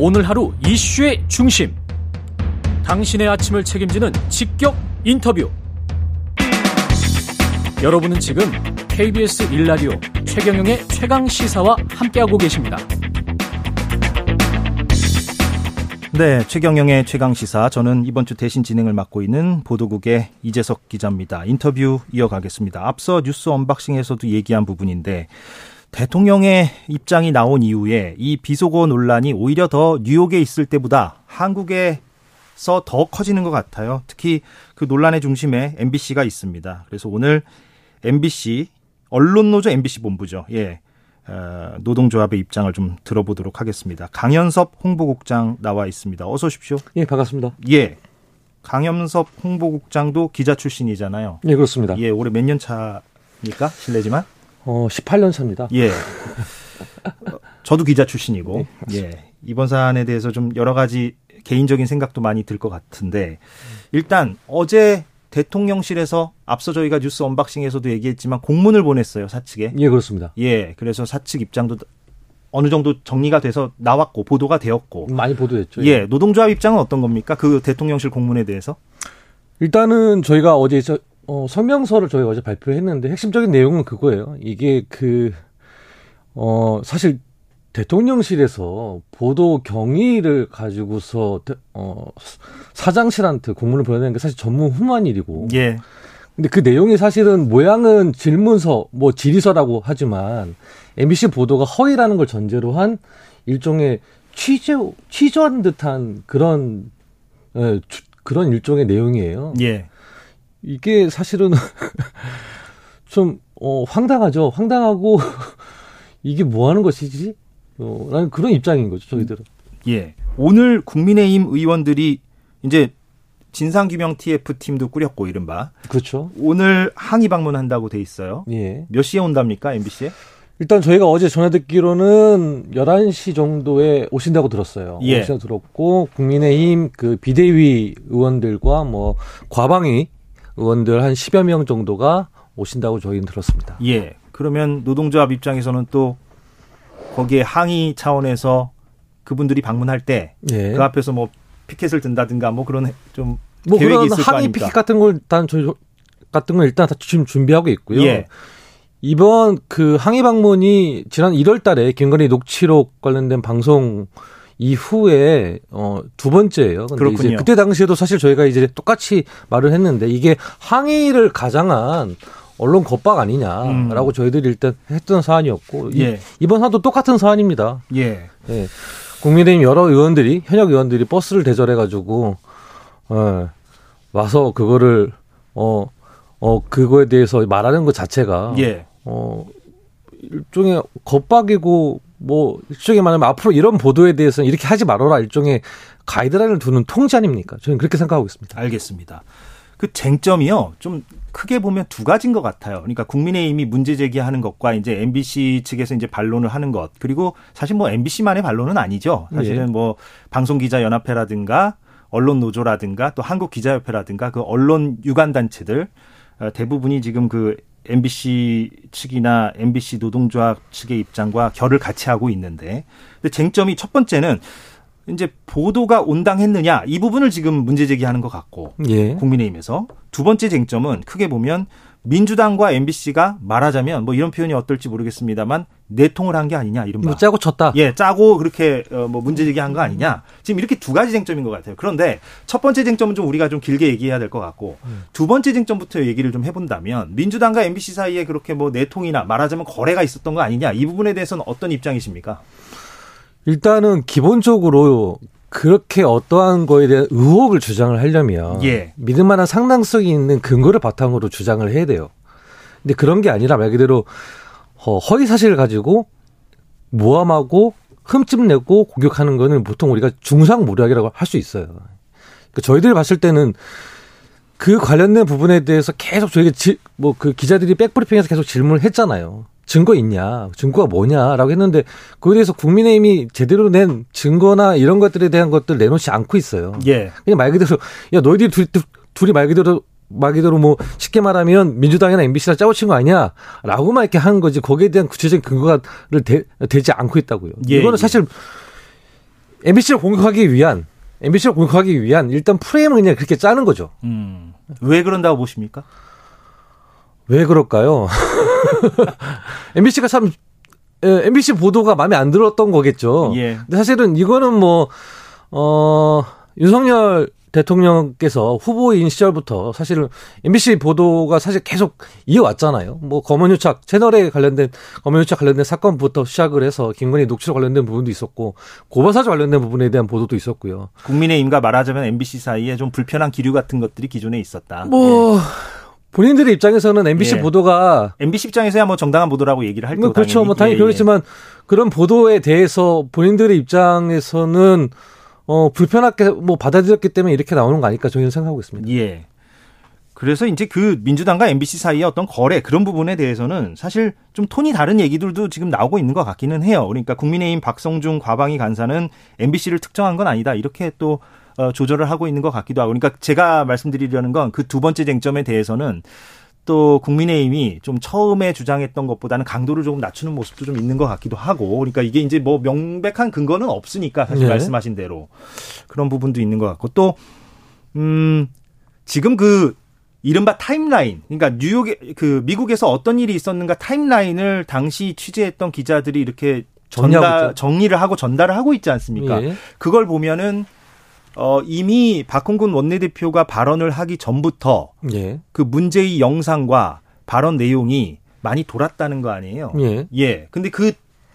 오늘 하루 이슈의 중심. 당신의 아침을 책임지는 직격 인터뷰. 여러분은 지금 KBS 1라디오 최경영의 최강 시사와 함께하고 계십니다. 네, 최경영의 최강 시사. 저는 이번 주 대신 진행을 맡고 있는 보도국의 이재석 기자입니다. 인터뷰 이어가겠습니다. 앞서 뉴스 언박싱에서도 얘기한 부분인데 대통령의 입장이 나온 이후에 이 비속어 논란이 오히려 더 뉴욕에 있을 때보다 한국에 서 더 커지는 것 같아요. 특히 그 논란의 중심에 MBC가 있습니다. 그래서 오늘 MBC 언론노조 MBC 본부죠. 예. 어, 노동조합의 입장을 좀 들어보도록 하겠습니다. 강현섭 홍보국장 나와 있습니다. 어서 오십시오. 예, 반갑습니다. 예. 강현섭 홍보국장도 기자 출신이잖아요. 예, 그렇습니다. 예, 올해 몇 년 차입니까? 실례지만. 어, 18년 차입니다. 예. 저도 기자 출신이고, 예. 이번 사안에 대해서 좀 여러 가지 개인적인 생각도 많이 들 것 같은데, 일단 어제 대통령실에서 앞서 저희가 뉴스 언박싱에서도 얘기했지만 공문을 보냈어요, 사측에. 예, 그렇습니다. 예. 그래서 사측 입장도 어느 정도 정리가 돼서 나왔고, 보도가 되었고. 많이 보도됐죠. 예. 노동조합 입장은 어떤 겁니까? 그 대통령실 공문에 대해서? 일단은 저희가 어제 저, 어, 성명서를 저희가 어제 발표했는데 핵심적인 내용은 그거예요. 이게 그, 어, 사실 대통령실에서 보도 경위를 가지고서 어, 사장실한테 공문을 보내는 게 사실 전무후무한 일이고. 예. 근데 그 내용이 사실은 모양은 질문서, 뭐 질의서라고 하지만 MBC 보도가 허위라는 걸 전제로 한 일종의 취재 취조한 듯한 그런 예, 주, 그런 일종의 내용이에요. 예. 이게 사실은 좀 어, 황당하죠. 황당하고 이게 뭐 하는 것이지? 어, 나는 그런 입장인 거죠, 저희들은. 예. 오늘 국민의힘 의원들이 이제 진상규명 TF 팀도 꾸렸고 이른바. 그렇죠. 오늘 항의 방문한다고 돼 있어요. 예. 몇 시에 온답니까, MBC에? 일단 저희가 어제 전해 듣기로는 11시 정도에 오신다고 들었어요. 예. 오신다고 들었고 국민의힘 그 비대위 의원들과 뭐 과방위 의원들 한 10여 명 정도가 오신다고 저희는 들었습니다. 예. 그러면 노동조합 입장에서는 또 거기에 항의 차원에서 그분들이 방문할 때그 예. 앞에서 뭐 피켓을 든다든가 뭐 그런 좀 뭐 계획이 그런 있을 거 항의 아닙니까? 피켓 같은 걸 일단 저희 같은 걸 일단 다 지금 준비하고 있고요. 예. 이번 그 항의 방문이 지난 1월 달에 김건희 녹취록 관련된 방송 이후에 어 두 번째예요. 근데 그렇군요. 이제 그때 당시에도 사실 저희가 이제 똑같이 말을 했는데 이게 항의를 가장한 언론 겁박 아니냐라고 음. 저희들이 일단 했던 사안이었고 이- 예. 이 번 사안도 똑같은 사안입니다. 예. 예. 국민의힘 여러 의원들이 현역 의원들이 버스를 대절해 가지고 어, 와서 그거를 어, 어 그거에 대해서 말하는 것 자체가 예. 어 일종의 겁박이고 뭐 일종의 말하면 앞으로 이런 보도에 대해서는 이렇게 하지 말아라 일종의 가이드라인을 두는 통지 아닙니까? 저는 그렇게 생각하고 있습니다. 알겠습니다. 그 쟁점이요. 좀 크게 보면 두 가지인 것 같아요. 그러니까 국민의힘이 문제 제기하는 것과 이제 MBC 측에서 이제 반론을 하는 것. 그리고 사실 뭐 MBC만의 반론은 아니죠. 사실은 예. 뭐 방송기자 연합회라든가 언론 노조라든가 또 한국 기자협회라든가 그 언론 유관 단체들 어, 대부분이 지금 그 MBC 측이나 MBC 노동조합 측의 입장과 결을 같이 하고 있는데 근데 쟁점이 첫 번째는 이제 보도가 온당했느냐 이 부분을 지금 문제 제기하는 것 같고 예. 국민의힘에서 두 번째 쟁점은 크게 보면 민주당과 MBC가 말하자면 뭐 이런 표현이 어떨지 모르겠습니다만 내통을 한 게 아니냐 이른바 뭐 짜고 쳤다. 예 짜고 그렇게 어, 뭐 문제 제기한 거 아니냐 지금 이렇게 두 가지 쟁점인 것 같아요 그런데 첫 번째 쟁점은 좀 우리가 좀 길게 얘기해야 될 것 같고 두 번째 쟁점부터 얘기를 좀 해본다면 민주당과 MBC 사이에 그렇게 뭐 내통이나 말하자면 거래가 있었던 거 아니냐 이 부분에 대해서는 어떤 입장이십니까 일단은 기본적으로 그렇게 어떠한 거에 대한 의혹을 주장을 하려면 예. 믿을 만한 상당성이 있는 근거를 바탕으로 주장을 해야 돼요. 근데 그런 게 아니라 말 그대로 어, 허위 사실을 가지고 모함하고 흠집 내고 공격하는 거는 보통 우리가 중상모략이라고 할 수 있어요. 그러니까 저희들이 봤을 때는 그 관련된 부분에 대해서 계속 저희가 뭐 그 기자들이 백브리핑에서 계속 질문을 했잖아요. 증거 있냐? 증거가 뭐냐라고 했는데 그에 대해서 국민의힘이 제대로 낸 증거나 이런 것들에 대한 것들 내놓지 않고 있어요. 예. 그냥 말 그대로 야 너희들이 둘, 둘이 말 그대로 말 그대로 뭐 쉽게 말하면 민주당이나 MBC랑 짜고 친 거 아니야라고만 이렇게 하는 거지 거기에 대한 구체적인 근거를 대, 되지 않고 있다고요. 예, 이거는 예. 사실 MBC를 공격하기 위한 MBC를 공격하기 위한 일단 프레임을 그냥 그렇게 짜는 거죠. 음. 왜 그런다고 보십니까? 왜 그럴까요? MBC가 참 예, MBC 보도가 마음에 안 들었던 거겠죠. 예. 근데 사실은 이거는 뭐, 어, 윤석열 대통령께서 후보인 시절부터 사실은 MBC 보도가 사실 계속 이어왔잖아요. 뭐 검언유착 채널에 관련된 검언유착 관련된 사건부터 시작을 해서 김건희 녹취록 관련된 부분도 있었고 고발사주 관련된 부분에 대한 보도도 있었고요. 국민의힘과 말하자면 MBC 사이에 좀 불편한 기류 같은 것들이 기존에 있었다. 뭐 예. 본인들의 입장에서는 MBC 예. 보도가 MBC 입장에서야 뭐 정당한 보도라고 얘기를 할뭐 테고 그렇죠. 뭐 당연히 예, 그렇지만 그런 보도에 대해서 본인들의 입장에서는 어 불편하게 뭐 받아들였기 때문에 이렇게 나오는 거 아닐까 저희는 생각하고 있습니다. 예. 예. 그래서 이제 그 민주당과 MBC 사이의 어떤 거래 그런 부분에 대해서는 사실 좀 톤이 다른 얘기들도 지금 나오고 있는 것 같기는 해요. 그러니까 국민의힘 박성중 과방위 간사는 MBC를 특정한 건 아니다 이렇게 또 어, 조절을 하고 있는 것 같기도 하고. 그러니까 제가 말씀드리려는 건 그 두 번째 쟁점에 대해서는 또 국민의힘이 좀 처음에 주장했던 것보다는 강도를 조금 낮추는 모습도 좀 있는 것 같기도 하고. 그러니까 이게 이제 뭐 명백한 근거는 없으니까 사실 네. 말씀하신 대로 그런 부분도 있는 것 같고 또 음, 지금 그 이른바 타임라인, 그러니까 뉴욕에 그 미국에서 어떤 일이 있었는가 타임라인을 당시 취재했던 기자들이 이렇게 전달. 정리를 하고 전달을 하고 있지 않습니까? 예. 그걸 보면은 어 이미 박홍근 원내대표가 발언을 하기 전부터 예. 그 문제의 영상과 발언 내용이 많이 돌았다는 거 아니에요? 예. 예. 근데 그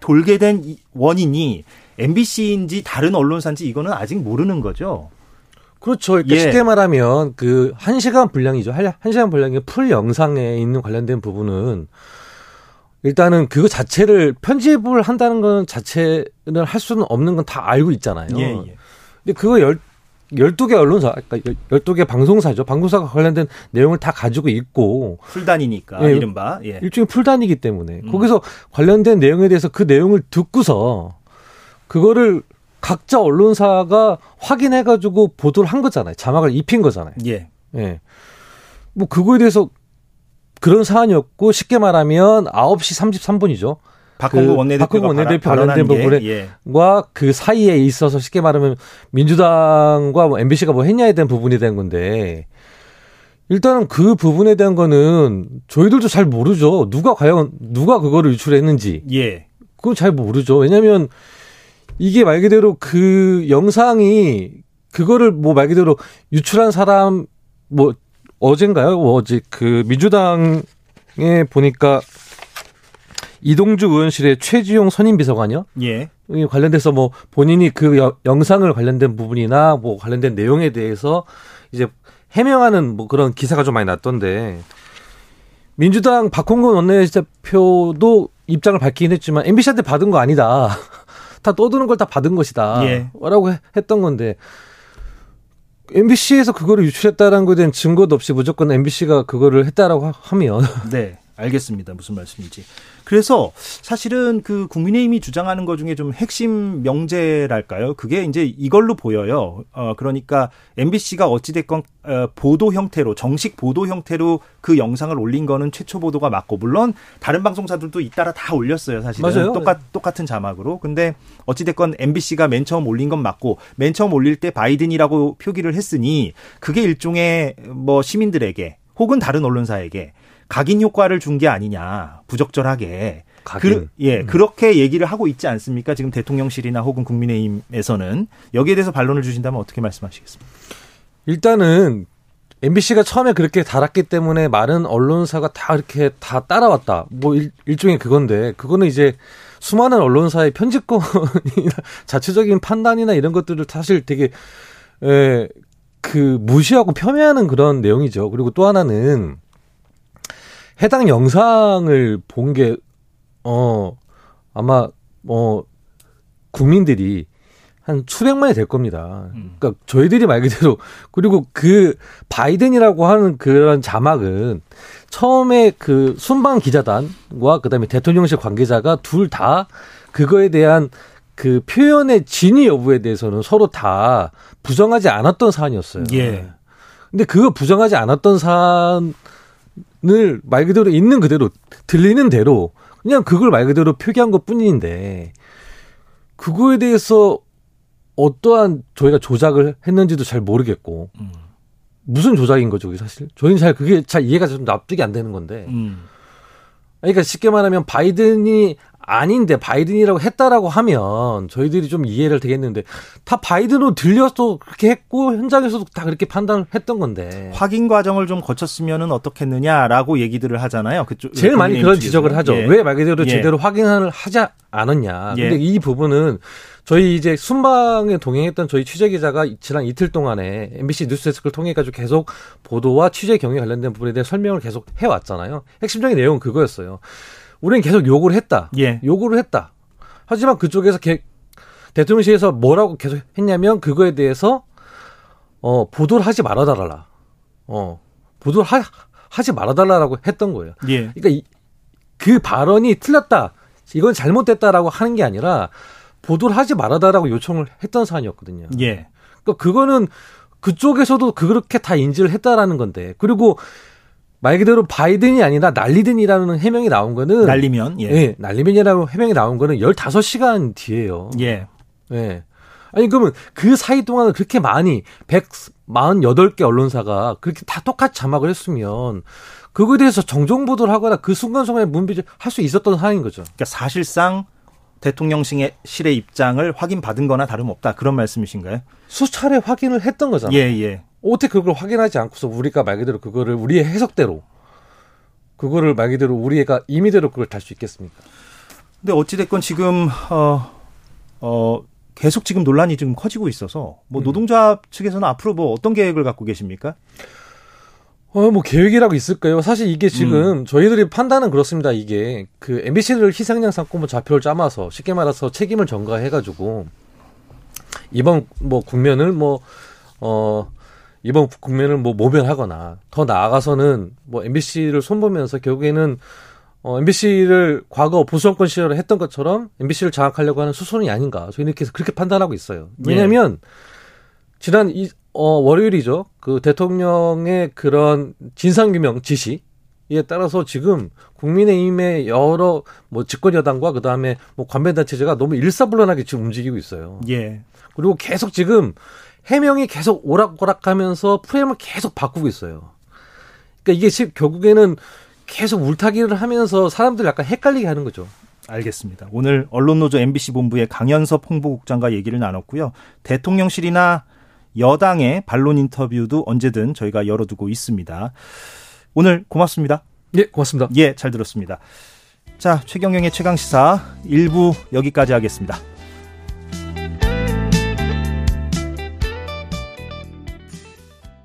돌게 된 이- 원인이 MBC인지 다른 언론사인지 이거는 아직 모르는 거죠. 그렇죠. 그러니까 예. 쉽게 말하면 그 한시간 분량이죠. 한- 한시간 분량의 풀 영상에 있는 관련된 부분은 일단은 그거 자체를 편집을 한다는 건 자체를 할 수는 없는 건 다 알고 있잖아요. 예, 예. 근데 그거 열 12개 언론사, 그러니까 12개 방송사죠. 방송사가 관련된 내용을 다 가지고 있고 풀단이니까 예. 이른바 예. 일종의 풀단이기 때문에 음. 거기서 관련된 내용에 대해서 그 내용을 듣고서 그거를 각자 언론사가 확인해 가지고 보도를 한 거잖아요. 자막을 입힌 거잖아요. 예. 예. 뭐 그거에 대해서 그런 사안이었고 쉽게 말하면 9시 33분이죠. 박홍근 그 원내대표가 원내대표 관련된 예. 과그 사이에 있어서 쉽게 말하면 민주당과 뭐 MBC가 뭐 했냐에 대한 부분이 된 건데 일단은 그 부분에 대한 거는 저희들도 잘 모르죠. 누가 과연 누가 그거를 유출했는지 예. 그건 잘 모르죠. 왜냐하면 이게 말 그대로 그 영상이 그거를 뭐 말 그대로 유출한 사람 뭐 어젠가요? 뭐 어제 그 민주당에 보니까 이동주 의원실의 최지용 선임 비서관이요? 예. 이 관련돼서 뭐 본인이 그 여- 영상을 관련된 부분이나 뭐 관련된 내용에 대해서 이제 해명하는 뭐 그런 기사가 좀 많이 났던데 민주당 박홍근 원내대표도 입장을 밝히긴 했지만 MBC한테 받은 거 아니다. 다 떠드는 걸 다 받은 것이다. 예. 라고 해- 했던 건데 MBC에서 그거를 유출했다라는 거에 대한 증거도 없이 무조건 MBC가 그거를 했다라고 하- 하면 네. 알겠습니다. 무슨 말씀인지. 그래서 사실은 그 국민의힘이 주장하는 것 중에 좀 핵심 명제랄까요? 그게 이제 이걸로 보여요. 어, 그러니까 MBC가 어찌됐건 어, 보도 형태로, 정식 보도 형태로 그 영상을 올린 거는 최초 보도가 맞고, 물론 다른 방송사들도 잇따라 다 올렸어요, 사실은. 맞아요. 똑같, 똑같은 자막으로. 근데 어찌됐건 MBC가 맨 처음 올린 건 맞고, 맨 처음 올릴 때 바이든이라고 표기를 했으니, 그게 일종의 뭐 시민들에게, 혹은 다른 언론사에게 각인 효과를 준 게 아니냐 부적절하게 각인. 그, 예 그렇게 얘기를 하고 있지 않습니까 지금 대통령실이나 혹은 국민의힘에서는 여기에 대해서 반론을 주신다면 어떻게 말씀하시겠습니까? 일단은 MBC가 처음에 그렇게 달았기 때문에 많은 언론사가 다 이렇게 다 따라왔다. 뭐 일, 일종의 그건데 그거는 이제 수많은 언론사의 편집권이나 자체적인 판단이나 이런 것들을 사실 되게 에, 그 무시하고 폄훼하는 그런 내용이죠. 그리고 또 하나는 해당 영상을 본 게 어 아마 어 국민들이 한 수백만이 될 겁니다. 음. 그러니까 저희들이 말 그대로 그리고 그 바이든이라고 하는 그런 자막은 처음에 그 순방 기자단과 그다음에 대통령실 관계자가 둘 다 그거에 대한 그 표현의 진위 여부에 대해서는 서로 다 부정하지 않았던 사안이었어요. 예. 근데 그거 부정하지 않았던 사안 을말 그대로 있는 그대로 들리는 대로 그냥 그걸 말 그대로 표기한 것 뿐인데 그거에 대해서 어떠한 저희가 조작을 했는지도 잘 모르겠고 음. 무슨 조작인 거죠, 그게 사실? 저희는 잘 그게 잘 이해가 좀 납득이 안 되는 건데. 음. 그러니까 쉽게 말하면 바이든이 아닌데 바이든이라고 했다라고 하면 저희들이 좀 이해를 되겠는데 다 바이든으로 들려서 그렇게 했고 현장에서도 다 그렇게 판단을 했던 건데 확인 과정을 좀 거쳤으면은 어떻겠느냐라고 얘기들을 하잖아요. 그쪽 제일 많이 국민의힘 그런 측에서. 지적을 하죠. 예. 왜말 그대로 예. 제대로 확인을 하지 않았냐. 예. 근데 이 부분은 저희 이제 순방에 동행했던 저희 취재 기자가 지난 이틀 동안에 MBC 뉴스데스크를 통해 가지고 계속 보도와 취재 경위 관련된 부분에 대해 설명을 계속 해왔잖아요. 핵심적인 내용은 그거였어요. 우리는 계속 요구를 했다. 예. 요구를 했다. 하지만 그쪽에서 개- 대통령실에서 뭐라고 계속 했냐면 그거에 대해서 어 보도를 하지 말아달라. 어 보도를 하, 하지 말아달라라고 했던 거예요. 예. 그러니까 이, 그 발언이 틀렸다. 이건 잘못됐다라고 하는 게 아니라 보도를 하지 말아달라고 요청을 했던 사안이었거든요. 예. 그러니까 그거는 그쪽에서도 그렇게 다 인지를 했다라는 건데 그리고 말 그대로 바이든이 아니라 날리든이라는 해명이 나온 거는 날리면 예. 예, 날리면이라는 해명이 나온 거는 15시간 뒤에요. 예. 예. 아니 그러면 그 사이 동안은 그렇게 많이 148개 언론사가 그렇게 다 똑같이 자막을 했으면 그거에 대해서 정정 보도를 하거나 그 순간순간에 문비를 할 수 있었던 상황인 거죠. 그러니까 사실상 대통령실의 실의 입장을 확인받은 거나 다름없다. 그런 말씀이신가요? 수차례 확인을 했던 거잖아요. 예, 예. 어떻게 그걸 확인하지 않고서 우리가 말 그대로 그거를 우리의 해석대로 그거를 말 그대로 우리가 임의대로 그걸 달 수 있겠습니까? 근데 어찌됐건 지금, 어, 어, 계속 지금 논란이 지금 커지고 있어서, 뭐, 음. 노동자 측에서는 앞으로 뭐 어떤 계획을 갖고 계십니까? 어, 뭐 계획이라고 있을까요? 사실 이게 지금 저희들이 판단은 그렇습니다. 이게 그 MBC를 희생양 삼고 뭐 좌표를 짜마서 쉽게 말해서 책임을 전가해가지고 이번 뭐 국면을 뭐 어. 이번 국면을 뭐 모면하거나 더 나아가서는 뭐 MBC를 손보면서 결국에는 어, MBC를 과거 보수정권 시절에 했던 것처럼 MBC를 장악하려고 하는 수순이 아닌가 저희는 이렇게 그렇게 판단하고 있어요. 왜냐하면 지난 이, 어, 월요일이죠. 그 대통령의 그런 진상규명 지시에 따라서 지금 국민의힘의 여러 뭐 집권 여당과 그 다음에 뭐 관배단체제가 너무 일사불란하게 지금 움직이고 있어요. 예. 그리고 계속 지금 해명이 계속 오락오락하면서 프레임을 계속 바꾸고 있어요. 그러니까 이게 지- 결국에는 계속 울타기를 하면서 사람들 약간 헷갈리게 하는 거죠. 알겠습니다. 오늘 언론노조 MBC 본부의 강현섭 홍보국장과 얘기를 나눴고요. 대통령실이나 여당의 반론 인터뷰도 언제든 저희가 열어두고 있습니다. 오늘 고맙습니다. 예, 고맙습니다. 예, 잘 들었습니다. 자, 최경영의 최강 시사 1부 여기까지 하겠습니다.